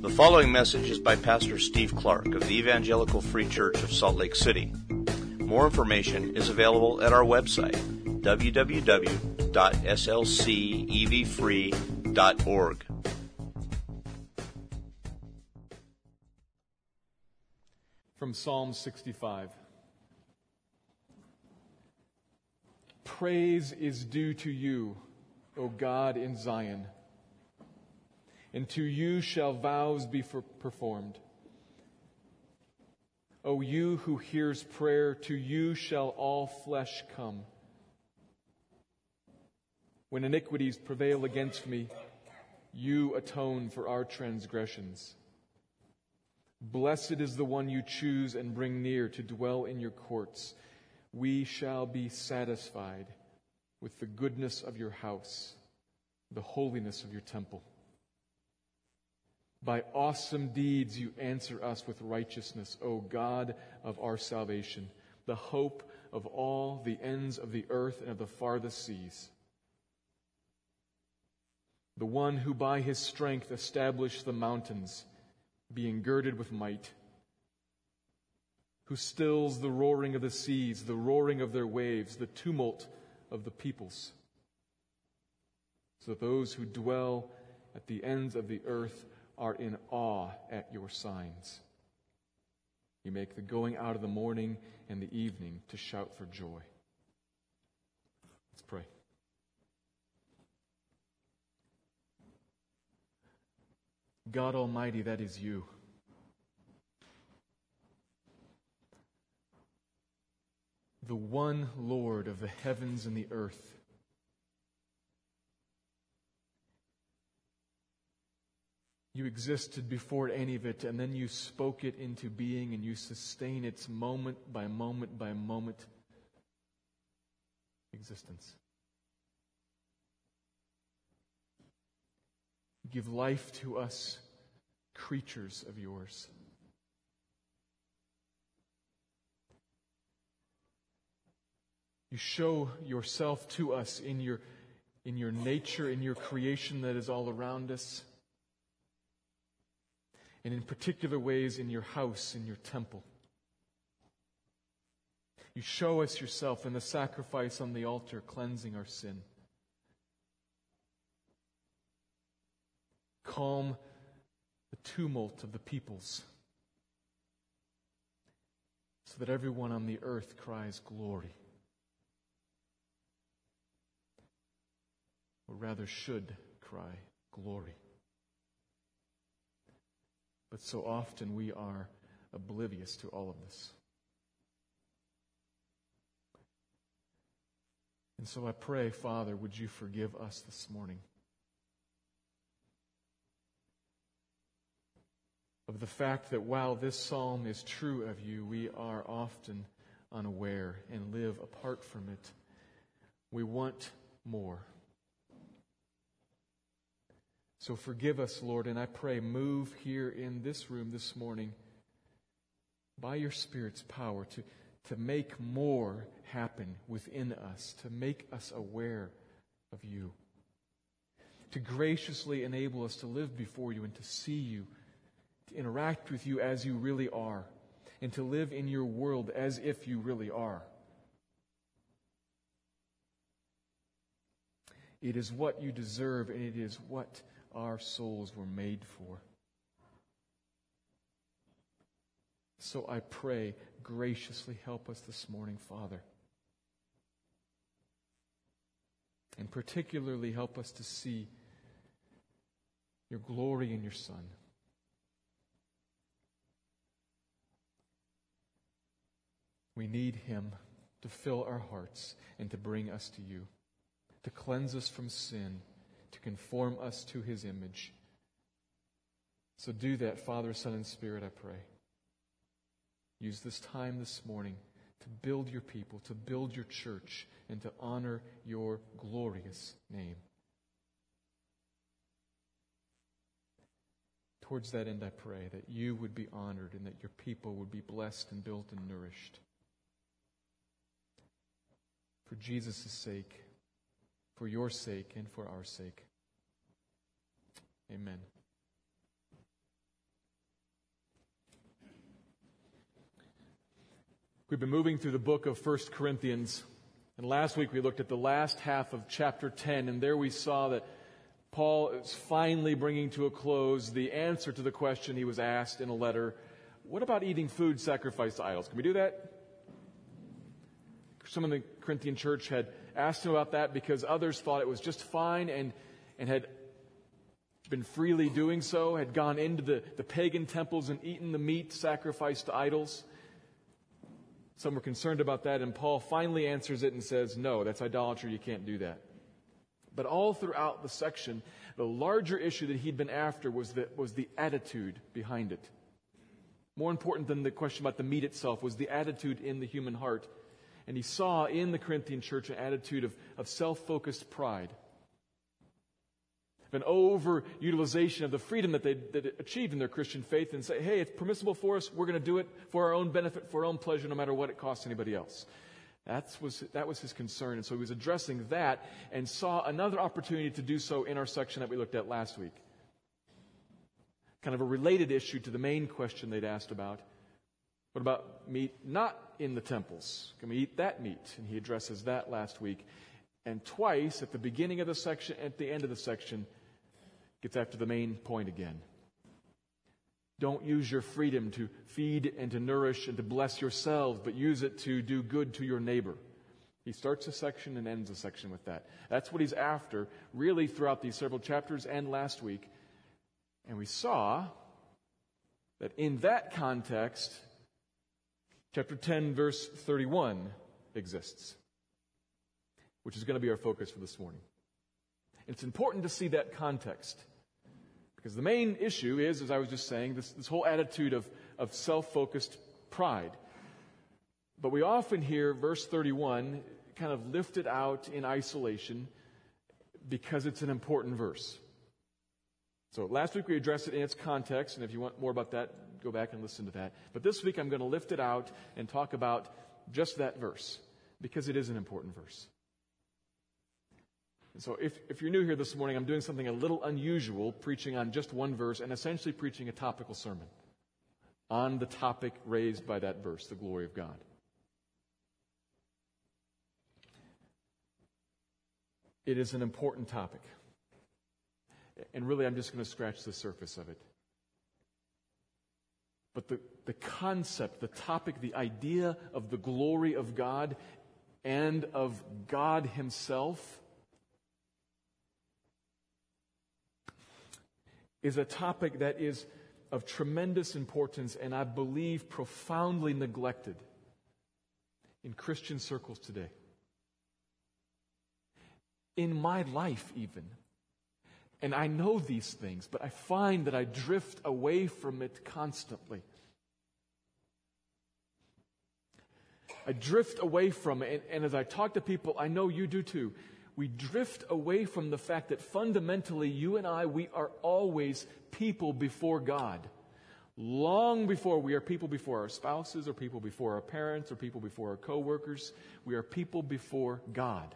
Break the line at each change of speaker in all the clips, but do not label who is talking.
The following message is by Pastor Steve Clark of the Evangelical Free Church of Salt Lake City. More information is available at our website, www.slcevfree.org.
From Psalm 65 Praise is due to you, O God in Zion and to you shall vows be performed. O you who hears prayer, to you shall all flesh come. When iniquities prevail against me, you atone for our transgressions. Blessed is the one you choose and bring near to dwell in your courts. We shall be satisfied with the goodness of your house, the holiness of your temple. By awesome deeds you answer us with righteousness, O God of our salvation, the hope of all the ends of the earth and of the farthest seas. The one who by his strength established the mountains, being girded with might, who stills the roaring of the seas, the roaring of their waves, the tumult of the peoples, so that those who dwell at the ends of the earth are in awe at your signs. You make the going out of the morning and the evening to shout for joy. Let's pray. God Almighty, that is you. The one Lord of the heavens and the earth You existed before any of it, and then you spoke it into being, and you sustain its moment by moment by moment existence. Give life to us, creatures of yours. You show yourself to us in your, in your nature, in your creation that is all around us and in particular ways in your house, in your temple. You show us yourself in the sacrifice on the altar, cleansing our sin. Calm the tumult of the peoples, so that everyone on the earth cries glory. Or rather, should cry glory. But so often we are oblivious to all of this. And so I pray, Father, would you forgive us this morning of the fact that while this psalm is true of you, we are often unaware and live apart from it. We want more. So forgive us, Lord, and I pray, move here in this room this morning by your Spirit's power to, to make more happen within us, to make us aware of you, to graciously enable us to live before you and to see you, to interact with you as you really are, and to live in your world as if you really are. It is what you deserve, and it is what our souls were made for. So I pray, graciously help us this morning, Father. And particularly help us to see your glory in your Son. We need him to fill our hearts and to bring us to you, to cleanse us from sin to conform us to his image. So do that, Father, Son, and Spirit, I pray. Use this time this morning to build your people, to build your church, and to honor your glorious name. Towards that end, I pray that you would be honored and that your people would be blessed and built and nourished. For Jesus' sake, for your sake and for our sake. Amen. We've been moving through the book of 1 Corinthians, and last week we looked at the last half of chapter 10, and there we saw that Paul is finally bringing to a close the answer to the question he was asked in a letter What about eating food sacrificed to idols? Can we do that? Some in the Corinthian church had asked him about that because others thought it was just fine and, and had been freely doing so, had gone into the, the pagan temples and eaten the meat sacrificed to idols. Some were concerned about that, and Paul finally answers it and says, No, that's idolatry. You can't do that. But all throughout the section, the larger issue that he'd been after was the, was the attitude behind it. More important than the question about the meat itself was the attitude in the human heart. And he saw in the Corinthian church an attitude of, of self focused pride an overutilization of the freedom that they that achieved in their Christian faith and say, hey, it's permissible for us. We're going to do it for our own benefit, for our own pleasure, no matter what it costs anybody else. That's was, that was his concern. And so he was addressing that and saw another opportunity to do so in our section that we looked at last week. Kind of a related issue to the main question they'd asked about. What about meat not in the temples? Can we eat that meat? And he addresses that last week. And twice at the beginning of the section, at the end of the section, gets after the main point again. Don't use your freedom to feed and to nourish and to bless yourselves, but use it to do good to your neighbor. He starts a section and ends a section with that. That's what he's after, really, throughout these several chapters and last week. And we saw that in that context, chapter 10, verse 31 exists, which is going to be our focus for this morning. It's important to see that context. Because the main issue is, as I was just saying, this, this whole attitude of, of self focused pride. But we often hear verse 31 kind of lifted out in isolation because it's an important verse. So last week we addressed it in its context, and if you want more about that, go back and listen to that. But this week I'm going to lift it out and talk about just that verse because it is an important verse. And so if, if you're new here this morning, I'm doing something a little unusual, preaching on just one verse and essentially preaching a topical sermon on the topic raised by that verse, the glory of God. It is an important topic. And really, I'm just going to scratch the surface of it. But the, the concept, the topic, the idea of the glory of God and of God Himself is a topic that is of tremendous importance and I believe profoundly neglected in Christian circles today. In my life, even. And I know these things, but I find that I drift away from it constantly. I drift away from it, and, and as I talk to people, I know you do too we drift away from the fact that fundamentally, you and I, we are always people before God. Long before we are people before our spouses, or people before our parents, or people before our coworkers, we are people before God.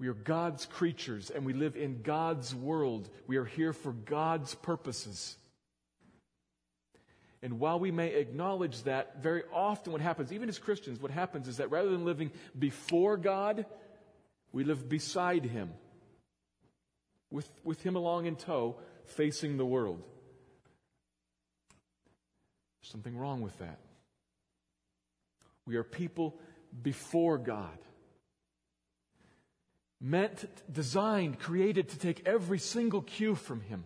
We are God's creatures and we live in God's world. We are here for God's purposes. And while we may acknowledge that, very often what happens, even as Christians, what happens is that rather than living before God, we live beside Him, with, with Him along in tow, facing the world. There's something wrong with that. We are people before God. Meant, designed, created to take every single cue from Him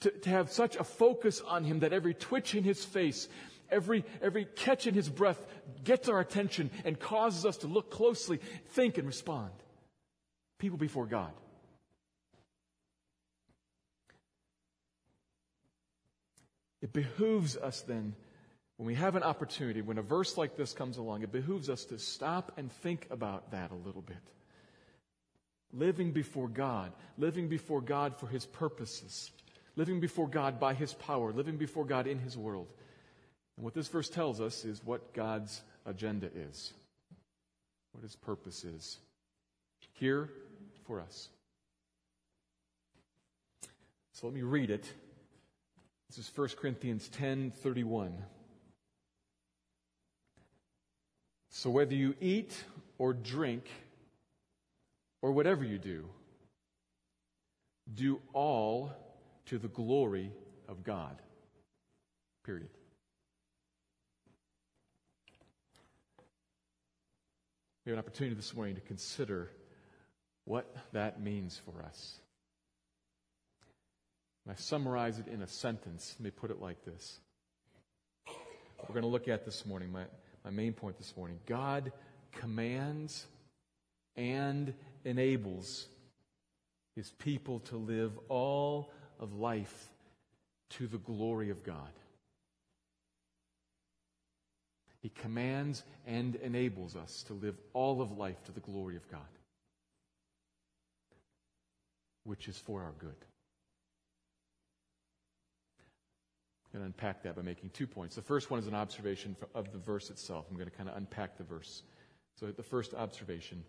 to, to have such a focus on him that every twitch in his face, every, every catch in his breath gets our attention and causes us to look closely, think, and respond. People before God. It behooves us then, when we have an opportunity, when a verse like this comes along, it behooves us to stop and think about that a little bit. Living before God, living before God for His purposes, living before God by His power, living before God in His world. And what this verse tells us is what God's agenda is, what His purpose is here for us. So let me read it This is 1 Corinthians 10:31. So whether you eat or drink or whatever you do, do all to the glory of God. Period. We have an opportunity this morning to consider what that means for us. And I summarize it in a sentence. Let me put it like this. We're going to look at this morning, my, my main point this morning. God commands and enables his people to live all of life to the glory of God. He commands and enables us to live all of life to the glory of God, which is for our good. I'm going to unpack that by making two points. The first one is an observation of the verse itself. I'm going to kind of unpack the verse. So, the first observation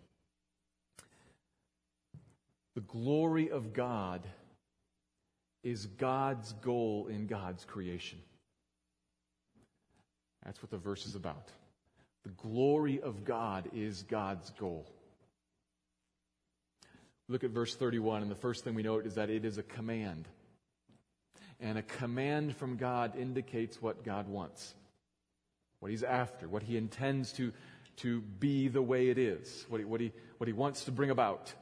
the glory of God is God's goal in God's creation. That's what the verse is about. The glory of God is God's goal. Look at verse 31, and the first thing we note is that it is a command. And a command from God indicates what God wants, what He's after, what He intends to, to be the way it is, what he, what, he, what he wants to bring about.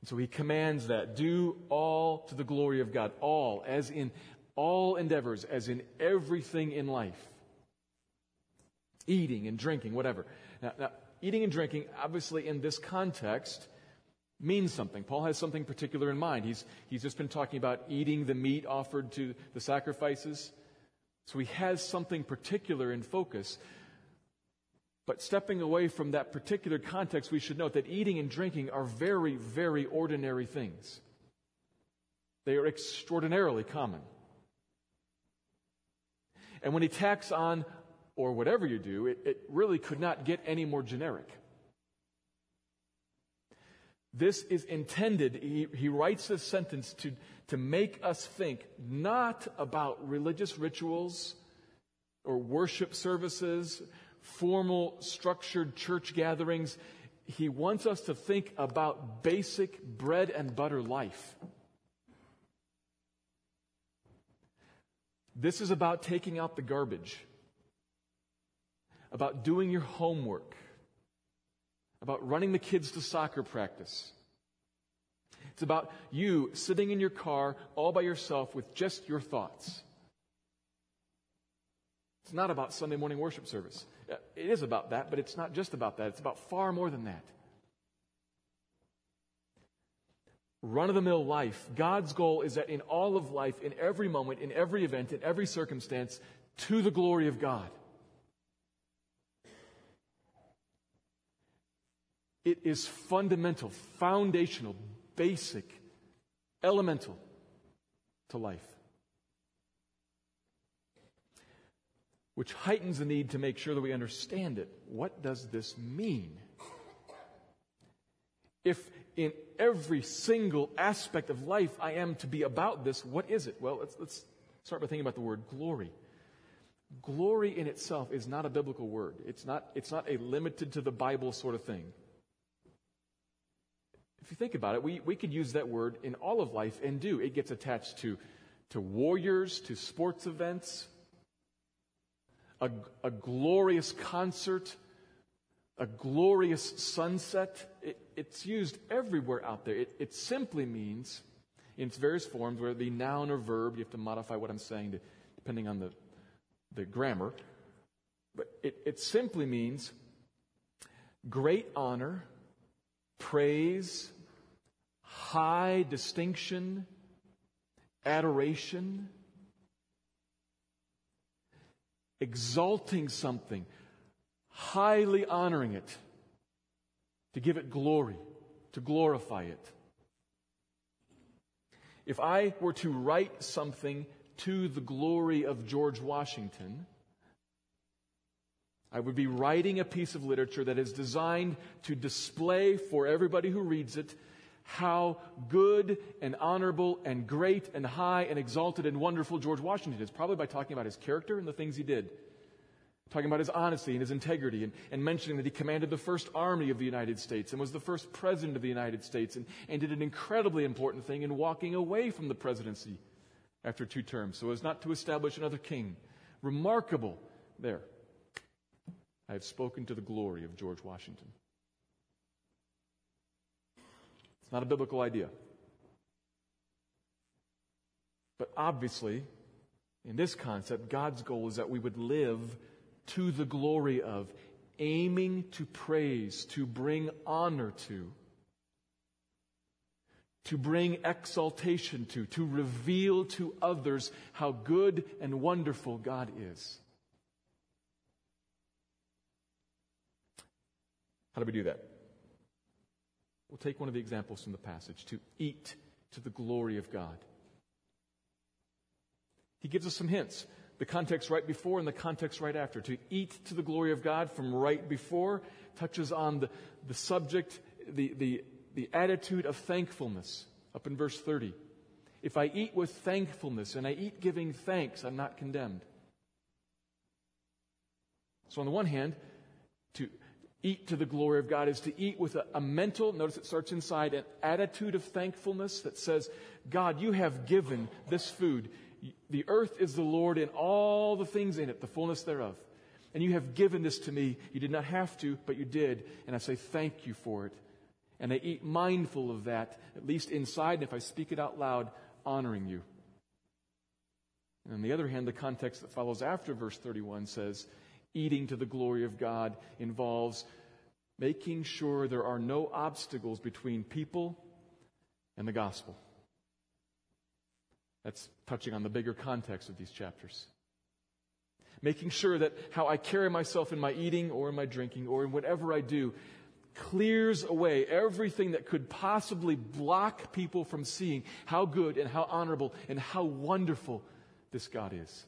And so He commands that. Do all to the glory of God. All, as in all endeavors, as in everything in life eating and drinking, whatever. Now, now, eating and drinking, obviously, in this context, means something. Paul has something particular in mind. He's, he's just been talking about eating the meat offered to the sacrifices. So he has something particular in focus. But stepping away from that particular context, we should note that eating and drinking are very, very ordinary things. They are extraordinarily common. And when he tacks on or whatever you do, it, it really could not get any more generic. This is intended, he, he writes this sentence to, to make us think not about religious rituals or worship services, formal, structured church gatherings. He wants us to think about basic bread and butter life. This is about taking out the garbage about doing your homework, about running the kids to soccer practice. It's about you sitting in your car all by yourself with just your thoughts. It's not about Sunday morning worship service. Uh, it is about that, but it's not just about that. It's about far more than that. Run of the mill life. God's goal is that in all of life, in every moment, in every event, in every circumstance, to the glory of God. It is fundamental, foundational, basic, elemental to life. Which heightens the need to make sure that we understand it. What does this mean? If in every single aspect of life I am to be about this, what is it? Well, let's, let's start by thinking about the word glory. Glory in itself is not a biblical word. It's not, it's not a limited to the Bible sort of thing. If you think about it, we, we could use that word in all of life and do. It gets attached to, to warriors, to sports events, a, a glorious concert, a glorious sunset. It, it's used everywhere out there. It, it simply means, in its various forms, whether the noun or verb, you have to modify what I'm saying to, depending on the, the grammar. But it, it simply means great honor, praise, high distinction, adoration, exalting something, highly honoring it, to give it glory, to glorify it. If I were to write something to the glory of George Washington, I would be writing a piece of literature that is designed to display for everybody who reads it how good and honorable and great and high and exalted and wonderful George Washington is, probably by talking about his character and the things he did. Talking about his honesty and his integrity and, and mentioning that he commanded the first army of the United States and was the first president of the United States and, and did an incredibly important thing in walking away from the presidency after two terms so as not to establish another king. Remarkable there. I have spoken to the glory of George Washington. It's not a biblical idea. But obviously, in this concept, God's goal is that we would live to the glory of, aiming to praise, to bring honor to, to bring exaltation to, to reveal to others how good and wonderful God is. How do we do that? We'll take one of the examples from the passage to eat to the glory of God. He gives us some hints. The context right before and the context right after. To eat to the glory of God from right before touches on the, the subject, the, the, the attitude of thankfulness, up in verse 30. If I eat with thankfulness and I eat giving thanks, I'm not condemned. So, on the one hand, to eat to the glory of God is to eat with a, a, mental, notice it starts inside, an attitude of thankfulness that says, God, you have given this food. The earth is the Lord and all the things in it, the fullness thereof. And you have given this to me. You did not have to, but you did. And I say thank you for it. And I eat mindful of that, at least inside, and if I speak it out loud, honoring you. And on the other hand, the context that follows after verse 31 says, eating to the glory of God involves making sure there are no obstacles between people and the gospel. That's touching on the bigger context of these chapters. Making sure that how I carry myself in my eating or in my drinking or in whatever I do clears away everything that could possibly block people from seeing how good and how honorable and how wonderful this God is.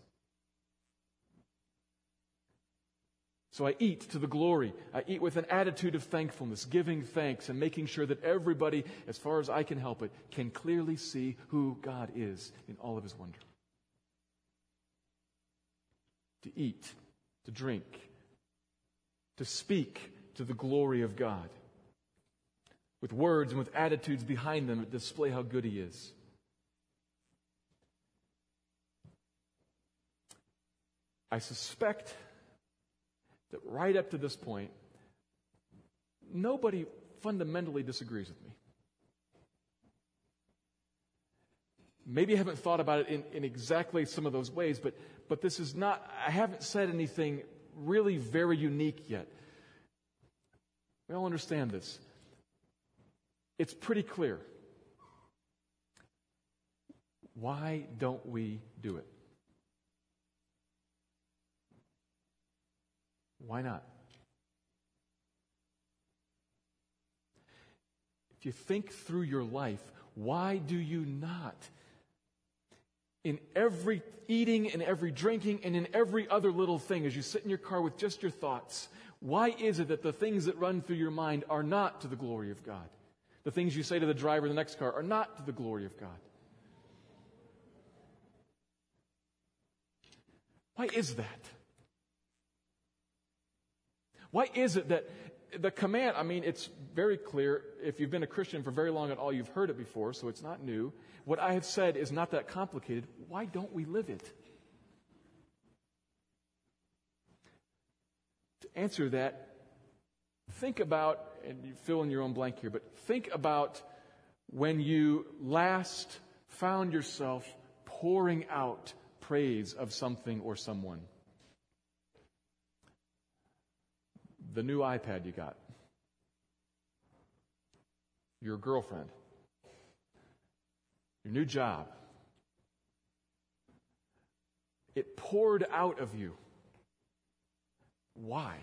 So I eat to the glory. I eat with an attitude of thankfulness, giving thanks and making sure that everybody, as far as I can help it, can clearly see who God is in all of his wonder. To eat, to drink, to speak to the glory of God. With words and with attitudes behind them that display how good he is. I suspect that right up to this point, nobody fundamentally disagrees with me. Maybe I haven't thought about it in, in exactly some of those ways, but, but this is not, I haven't said anything really very unique yet. We all understand this. It's pretty clear. Why don't we do it? Why not? If you think through your life, why do you not? In every eating and every drinking and in every other little thing, as you sit in your car with just your thoughts, why is it that the things that run through your mind are not to the glory of God? The things you say to the driver of the next car are not to the glory of God. Why is that? Why is it that the command, I mean, it's very clear. If you've been a Christian for very long at all, you've heard it before, so it's not new. What I have said is not that complicated. Why don't we live it? To answer that, think about, and you fill in your own blank here, but think about when you last found yourself pouring out praise of something or someone. The new iPad you got, your girlfriend, your new job. It poured out of you. Why?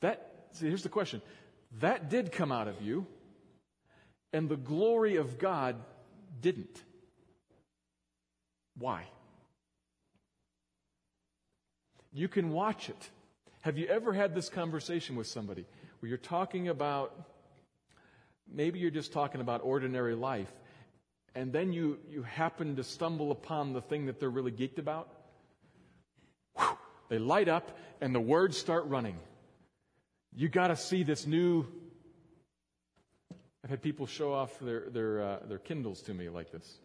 That, see, here's the question. That did come out of you, and the glory of God didn't. Why? You can watch it. Have you ever had this conversation with somebody where you're talking about maybe you're just talking about ordinary life, and then you, you happen to stumble upon the thing that they're really geeked about. Whew, they light up, and the words start running. You got to see this new. I've had people show off their their uh, their Kindles to me like this,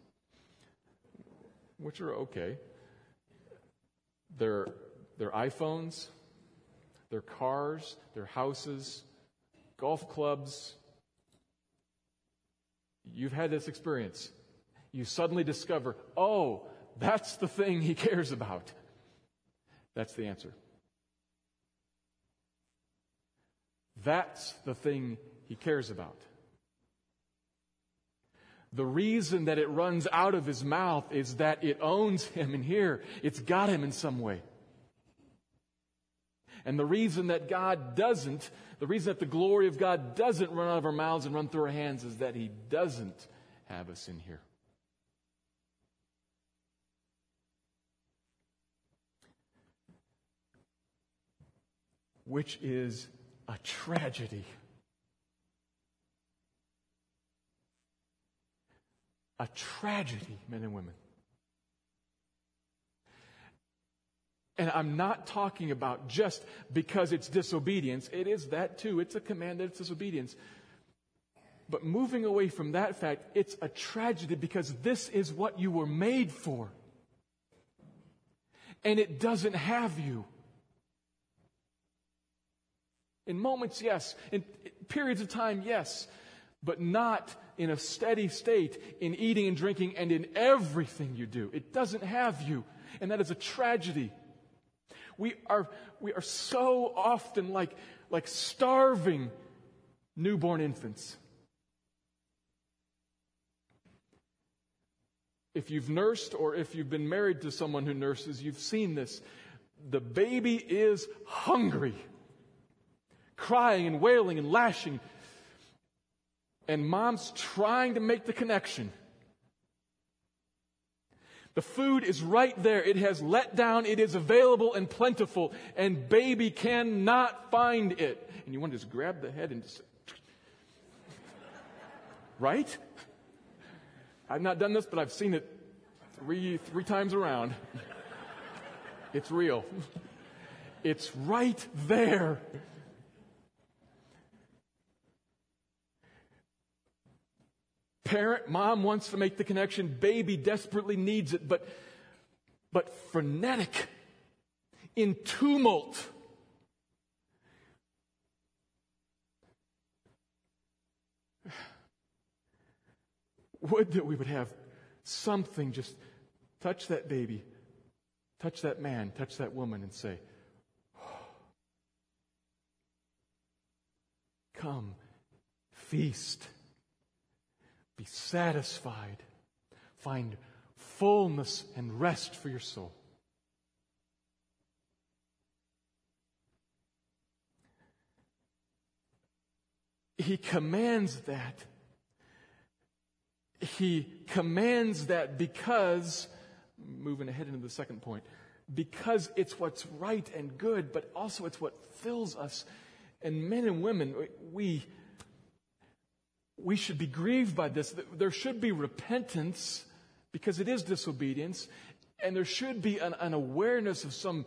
which are okay. Their their iPhones, their cars, their houses, golf clubs. You've had this experience. You suddenly discover, oh, that's the thing he cares about. That's the answer. That's the thing he cares about. The reason that it runs out of his mouth is that it owns him in here. It's got him in some way. And the reason that God doesn't, the reason that the glory of God doesn't run out of our mouths and run through our hands is that He doesn't have us in here. Which is a tragedy. A tragedy, men and women. And I'm not talking about just because it's disobedience. It is that too. It's a command that it's disobedience. But moving away from that fact, it's a tragedy because this is what you were made for. And it doesn't have you. In moments, yes. In periods of time, yes. But not in a steady state in eating and drinking and in everything you do. It doesn't have you. And that is a tragedy. We are, we are so often like, like starving newborn infants. If you've nursed or if you've been married to someone who nurses, you've seen this. The baby is hungry, crying and wailing and lashing. And mom's trying to make the connection. The food is right there. It has let down. It is available and plentiful. And baby cannot find it. And you want to just grab the head and just. Right? I've not done this, but I've seen it three, three times around. It's real. It's right there. Parent, mom wants to make the connection. Baby desperately needs it, but, but frenetic, in tumult. Would that we would have something just touch that baby, touch that man, touch that woman, and say, oh, Come, feast. Be satisfied. Find fullness and rest for your soul. He commands that. He commands that because, moving ahead into the second point, because it's what's right and good, but also it's what fills us. And men and women, we, we should be grieved by this. There should be repentance because it is disobedience, and there should be an, an awareness of some,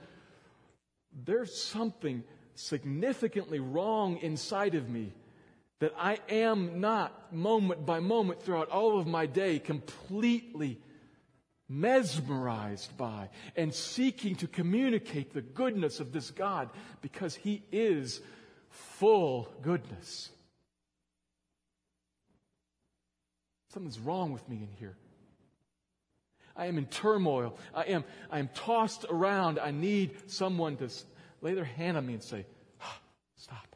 there's something significantly wrong inside of me that I am not moment by moment throughout all of my day completely mesmerized by and seeking to communicate the goodness of this God because He is full goodness. Something's wrong with me in here. I am in turmoil. I am, I am tossed around. I need someone to lay their hand on me and say, ah, Stop.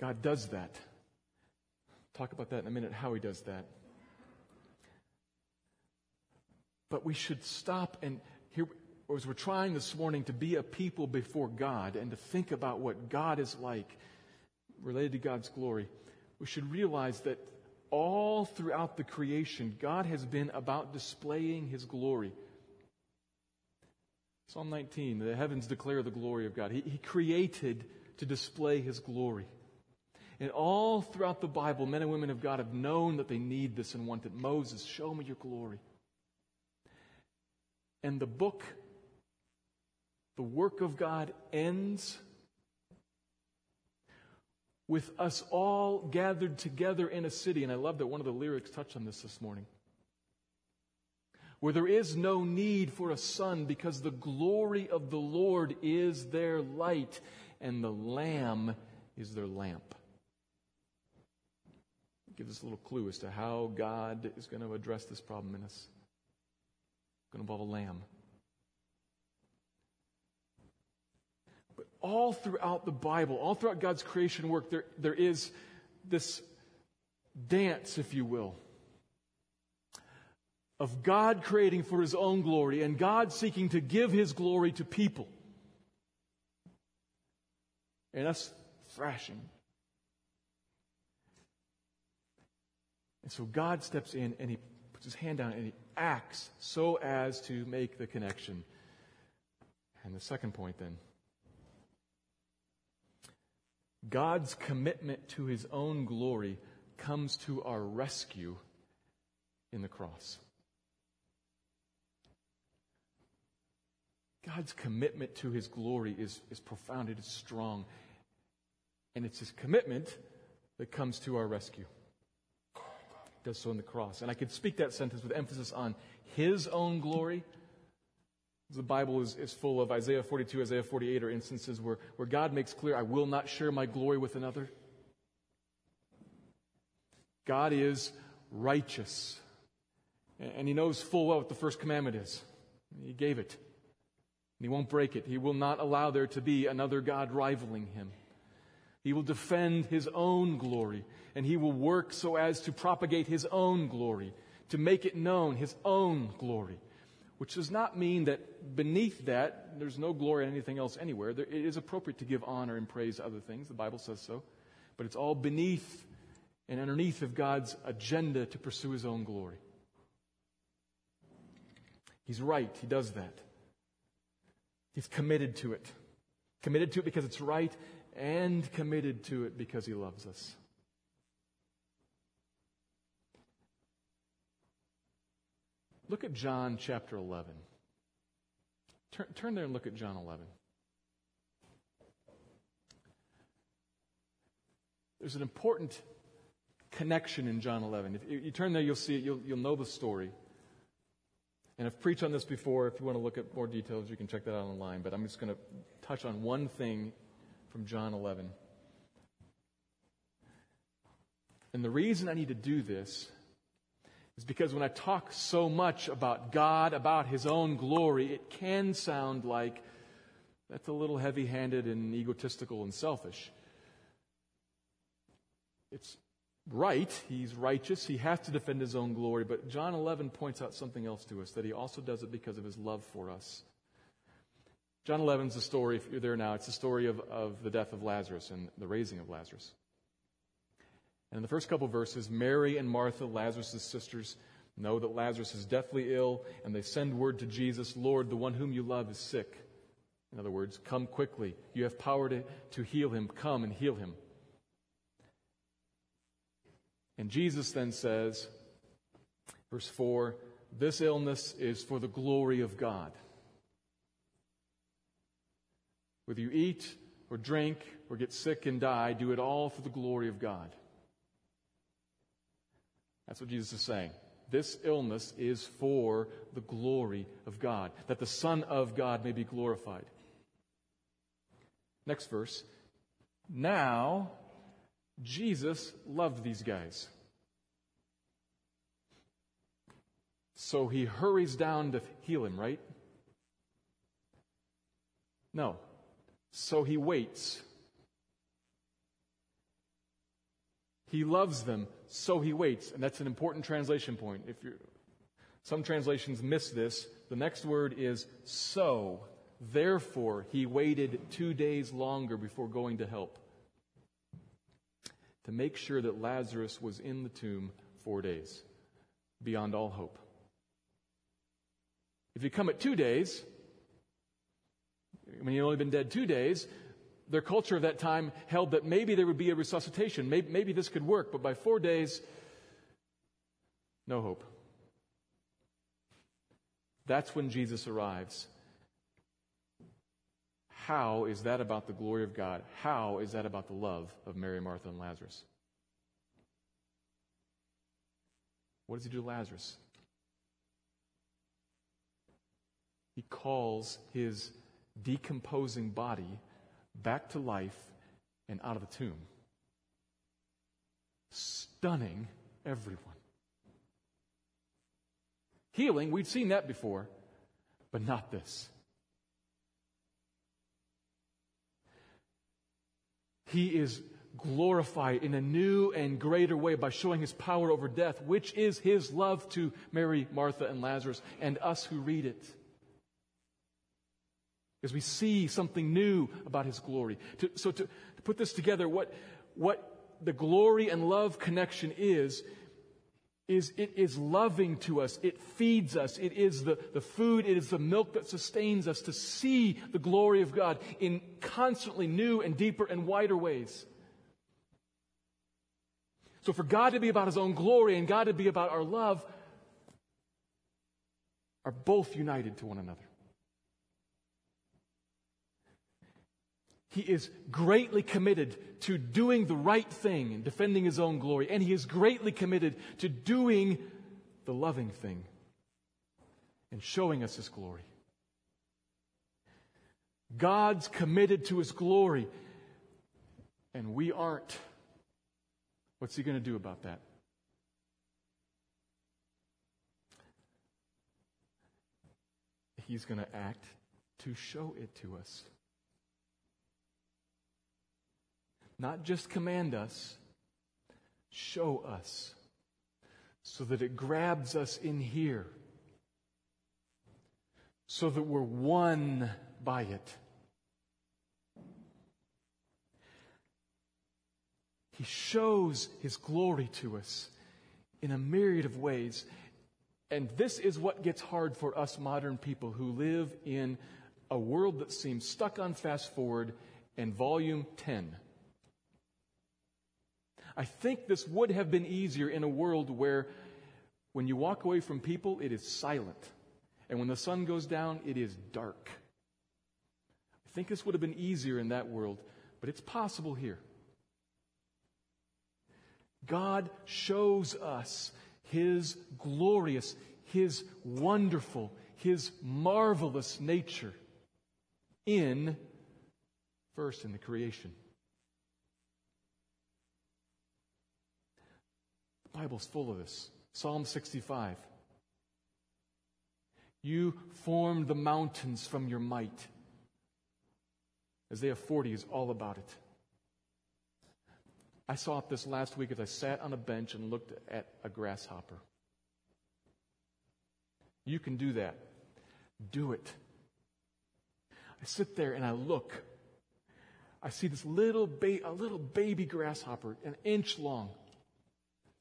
God does that. Talk about that in a minute, how He does that. But we should stop and or as we're trying this morning to be a people before God and to think about what God is like related to God's glory, we should realize that all throughout the creation, God has been about displaying His glory. Psalm 19, the heavens declare the glory of God. He, he created to display his glory. And all throughout the Bible, men and women of God have known that they need this and want it. Moses, show me your glory. And the book, the work of God ends with us all gathered together in a city. And I love that one of the lyrics touched on this this morning. Where there is no need for a sun because the glory of the Lord is their light and the Lamb is their lamp. Give us a little clue as to how God is going to address this problem in us. It's going to involve a lamb. But all throughout the Bible, all throughout God's creation work, there, there is this dance, if you will, of God creating for his own glory and God seeking to give his glory to people. And us thrashing. And so God steps in and he puts his hand down and he acts so as to make the connection. And the second point then God's commitment to his own glory comes to our rescue in the cross. God's commitment to his glory is, is profound, it is strong. And it's his commitment that comes to our rescue. It does so in the cross. And I could speak that sentence with emphasis on his own glory the Bible is, is full of Isaiah 42, Isaiah 48 are instances where, where God makes clear, I will not share my glory with another. God is righteous. And he knows full well what the first commandment is. He gave it. And he won't break it. He will not allow there to be another God rivaling him. He will defend his own glory. And he will work so as to propagate his own glory, to make it known, his own glory which does not mean that beneath that there's no glory in anything else anywhere. There, it is appropriate to give honor and praise other things. The Bible says so. But it's all beneath and underneath of God's agenda to pursue his own glory. He's right. He does that. He's committed to it. Committed to it because it's right and committed to it because he loves us. Look at John chapter 11. Turn, turn there and look at John 11. There's an important connection in John 11. If you turn there, you'll see it, you'll, you'll know the story. And I've preached on this before. If you want to look at more details, you can check that out online. But I'm just going to touch on one thing from John 11. And the reason I need to do this is because when I talk so much about God, about His own glory, it can sound like that's a little heavy handed and egotistical and selfish. It's right. He's righteous. He has to defend his own glory. But John 11 points out something else to us that he also does it because of his love for us. John 11 is the story, if you're there now, it's the story of, of the death of Lazarus and the raising of Lazarus. And in the first couple verses, Mary and Martha, Lazarus' sisters, know that Lazarus is deathly ill, and they send word to Jesus, Lord, the one whom you love is sick. In other words, come quickly. You have power to, to heal him. Come and heal him. And Jesus then says, verse 4, this illness is for the glory of God. Whether you eat or drink or get sick and die, do it all for the glory of God. That's what Jesus is saying. This illness is for the glory of God, that the Son of God may be glorified. Next verse. Now, Jesus loved these guys. So he hurries down to heal him, right? No. So he waits. He loves them, so he waits. And that's an important translation point. If you some translations miss this. The next word is so. Therefore, he waited two days longer before going to help to make sure that Lazarus was in the tomb four days, beyond all hope. If you come at two days, I mean, he'd only been dead two days. Their culture of that time held that maybe there would be a resuscitation. Maybe, maybe this could work, but by four days, no hope. That's when Jesus arrives. How is that about the glory of God? How is that about the love of Mary, Martha, and Lazarus? What does he do to Lazarus? He calls his decomposing body back to life and out of the tomb. Stunning everyone. Healing, we've seen that before, but not this. He is glorified in a new and greater way by showing his power over death, which is his love to Mary, Martha, and Lazarus, and us who read it. As we see something new about his glory. To, so, to, to put this together, what, what the glory and love connection is, is it is loving to us. It feeds us. It is the, the food. It is the milk that sustains us to see the glory of God in constantly new and deeper and wider ways. So for God to be about His own glory and God to be about our love are both united to one another. He is greatly committed to doing the right thing and defending his own glory. And he is greatly committed to doing the loving thing and showing us his glory. God's committed to his glory, and we aren't. What's he going to do about that? He's going to act to show it to us. Not just command us, show us so that it grabs us in here, so that we're won by it. He shows his glory to us in a myriad of ways. And this is what gets hard for us modern people who live in a world that seems stuck on fast forward and volume 10. I think this would have been easier in a world where when you walk away from people, it is silent. And when the sun goes down, it is dark. I think this would have been easier in that world, but it's possible here. God shows us His glorious, His wonderful, His marvelous nature in, first, in the creation. Bible's full of this. Psalm 65. You formed the mountains from your might. Isaiah 40 is all about it. I saw it this last week as I sat on a bench and looked at a grasshopper. You can do that. Do it. I sit there and I look. I see this little ba- a little baby grasshopper, an inch long,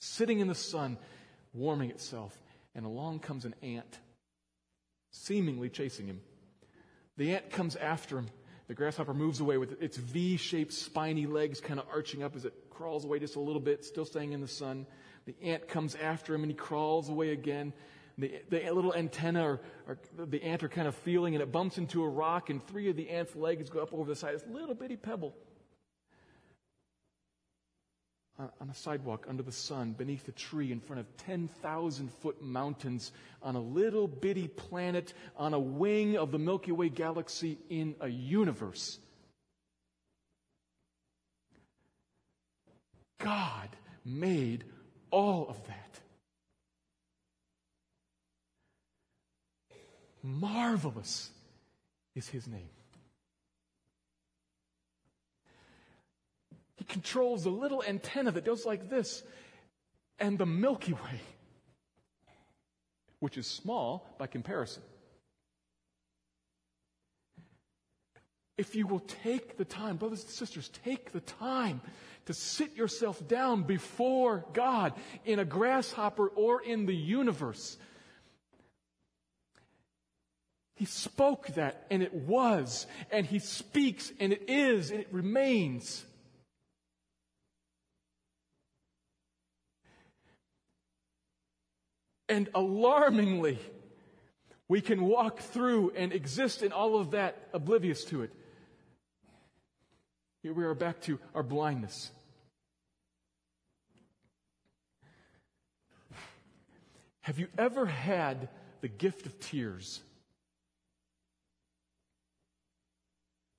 sitting in the sun, warming itself, and along comes an ant, seemingly chasing him. The ant comes after him. The grasshopper moves away with its V shaped spiny legs kind of arching up as it crawls away just a little bit, still staying in the sun. The ant comes after him and he crawls away again. The, the little antenna or, the ant are kind of feeling and it bumps into a rock and three of the ant's legs go up over the side. This little bitty pebble on a sidewalk under the sun beneath a tree in front of 10,000 foot mountains on a little bitty planet on a wing of the Milky Way galaxy in a universe God made all of that. Marvelous is his name. Controls the little antenna that goes like this and the Milky Way, which is small by comparison. If you will take the time, brothers and sisters, take the time to sit yourself down before God in a grasshopper or in the universe. He spoke that and it was, and He speaks and it is, and it remains. And alarmingly, we can walk through and exist in all of that oblivious to it. Here we are back to our blindness. Have you ever had the gift of tears?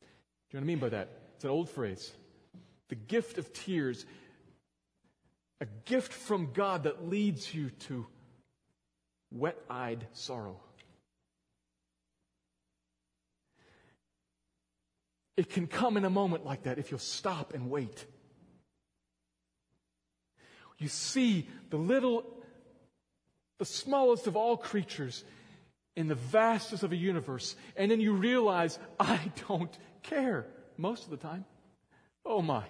Do you know what I mean by that? It's an old phrase. The gift of tears. A gift from God that leads you to wet eyed sorrow. It can come in a moment like that if you'll stop and wait. You see the little, the smallest of all creatures in the vastness of a universe, and then you realize, I don't care most of the time. Oh my.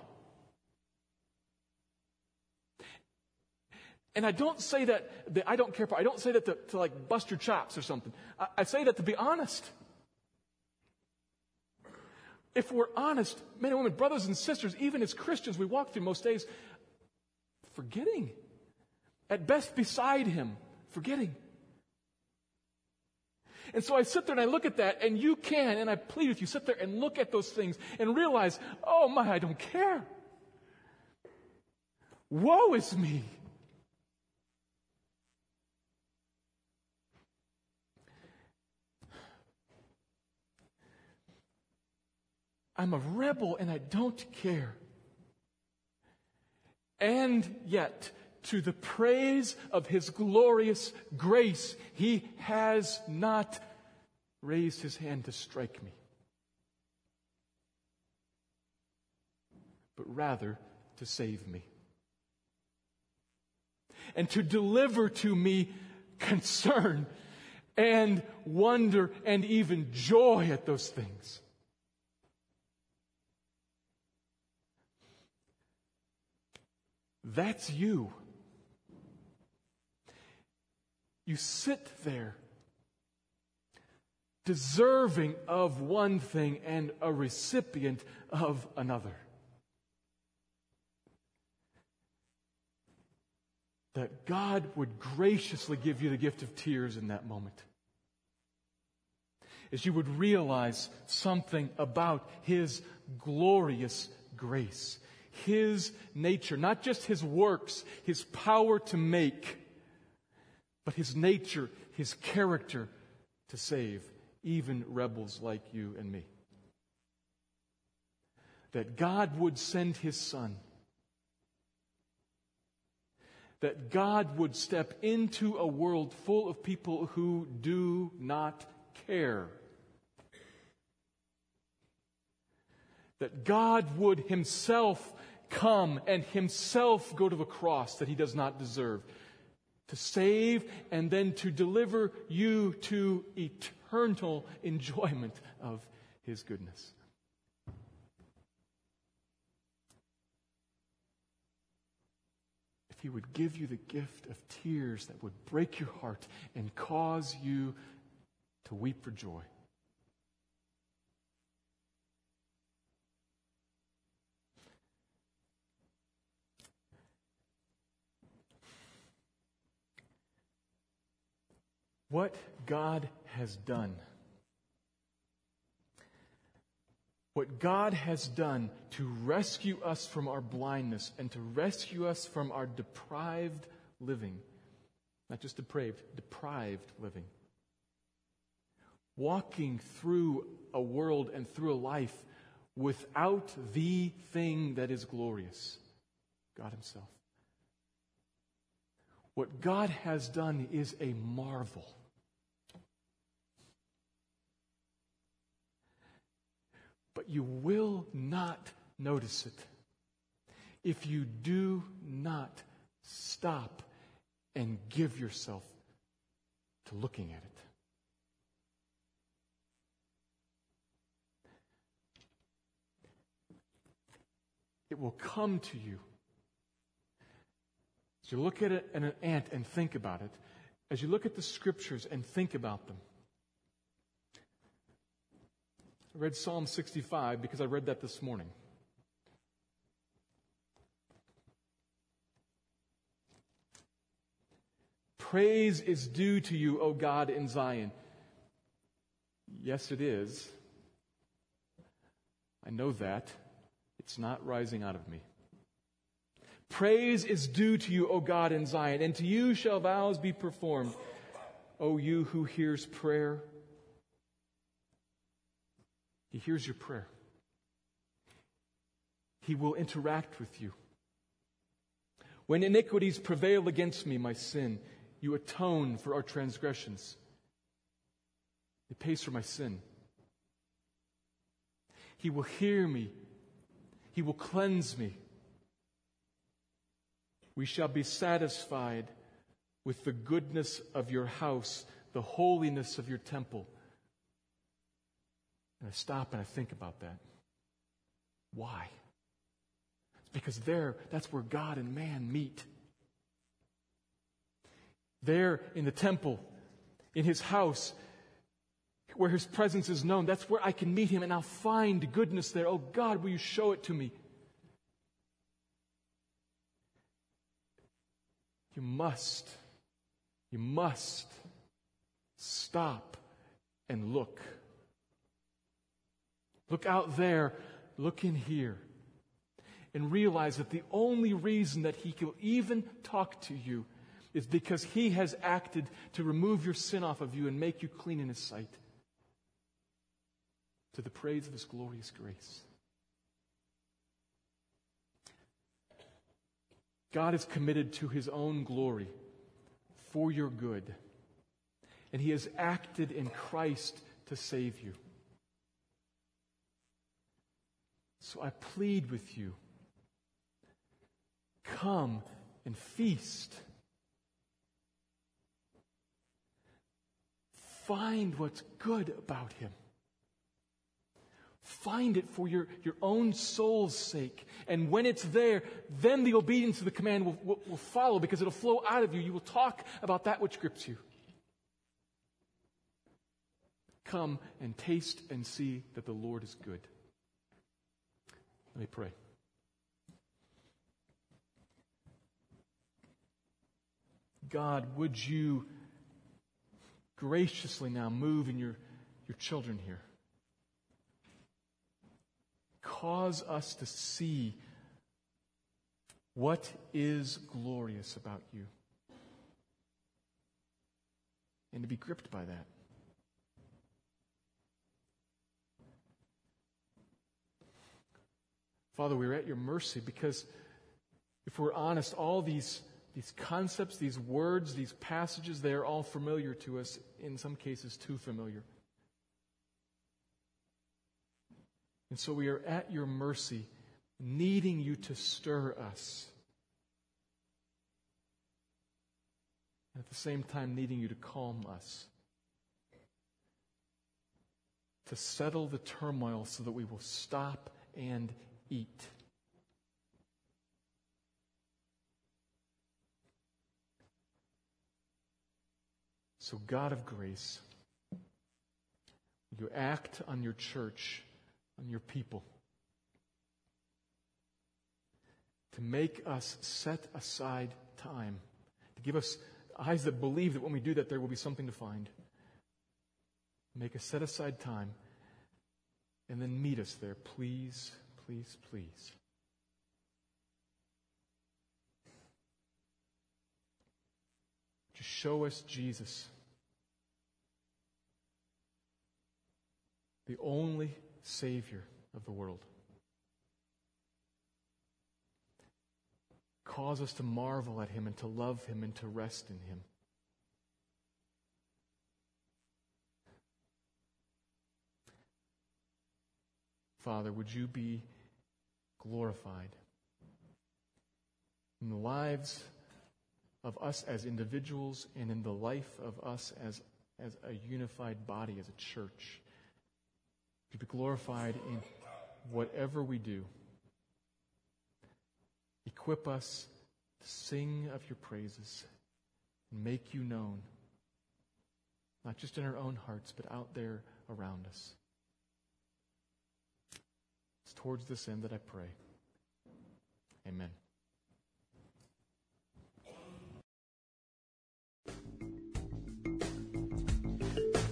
And I don't say that, that I don't care for, I don't say that to, to like bust your chops or something. I, I say that to be honest if we're honest, men and women, brothers and sisters, even as Christians, we walk through most days forgetting. At best, beside Him, forgetting. And so I sit there and I look at that, and you can, and I plead with you, sit there and look at those things and realize, oh my, I don't care. Woe is me. I'm a rebel and I don't care. And yet, to the praise of his glorious grace, he has not raised his hand to strike me, but rather to save me. And to deliver to me concern and wonder and even joy at those things. That's you. You sit there deserving of one thing and a recipient of another. That God would graciously give you the gift of tears in that moment. As you would realize something about His glorious grace his nature, not just his works, his power to make, but his nature, his character to save even rebels like you and me. That God would send his son. That God would step into a world full of people who do not care. That God would himself come and himself go to the cross that he does not deserve to save and then to deliver you to eternal enjoyment of his goodness. If he would give you the gift of tears that would break your heart and cause you to weep for joy. What God has done. What God has done to rescue us from our blindness and to rescue us from our deprived living. Not just depraved, deprived living. Walking through a world and through a life without the thing that is glorious God Himself. What God has done is a marvel. But you will not notice it if you do not stop and give yourself to looking at it. It will come to you as you look at an ant and think about it, as you look at the scriptures and think about them, I read Psalm 65 because I read that this morning. Praise is due to you, O God, in Zion. Yes, it is. I know that. It's not rising out of me. Praise is due to you, O God, in Zion, and to you shall vows be performed. O you who hears prayer, He hears your prayer. He will interact with you. When iniquities prevail against me, my sin, you atone for our transgressions. It pays for my sin. He will hear me. He will cleanse me. We shall be satisfied with the goodness of your house, the holiness of your temple. And I stop and I think about that. Why? It's because there, that's where God and man meet. There in the temple, in his house, where his presence is known, that's where I can meet him and I'll find goodness there. Oh God, will you show it to me? You must, you must stop and look. Look out there, look in here, and realize that the only reason that he can even talk to you is because he has acted to remove your sin off of you and make you clean in his sight to the praise of his glorious grace. God is committed to his own glory for your good, and he has acted in Christ to save you. So I plead with you come and feast. Find what's good about him. Find it for your, your own soul's sake. And when it's there, then the obedience to the command will, will, will follow because it'll flow out of you. You will talk about that which grips you. Come and taste and see that the Lord is good. Let me pray. God, would you graciously now move in your, your children here? cause us to see what is glorious about you and to be gripped by that. Father, we're at your mercy because if we're honest, all these, these concepts, these words, these passages, they are all familiar to us, in some cases, too familiar. And so we are at your mercy, needing you to stir us. And at the same time, needing you to calm us. To settle the turmoil so that we will stop and eat. So, God of grace, you act on your church on your people. To make us set aside time. To give us eyes that believe that when we do that, there will be something to find. Make us set aside time. And then meet us there. Please, please, please. Just show us Jesus. The only Savior of the world. Cause us to marvel at Him and to love Him and to rest in Him. Father, would you be glorified in the lives of us as individuals and in the life of us as, as a unified body, as a church? to be glorified in whatever we do. Equip us to sing of your praises and make you known, not just in our own hearts, but out there around us. Towards this end that I pray. Amen.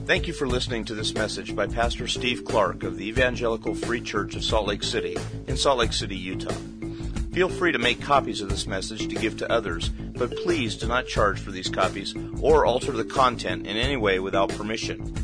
Thank you for listening to this message by Pastor Steve Clark of the Evangelical Free Church of Salt Lake City in Salt Lake City, Utah. Feel free to make copies of this message to give to others, but please do not charge for these copies or alter the content in any way without permission.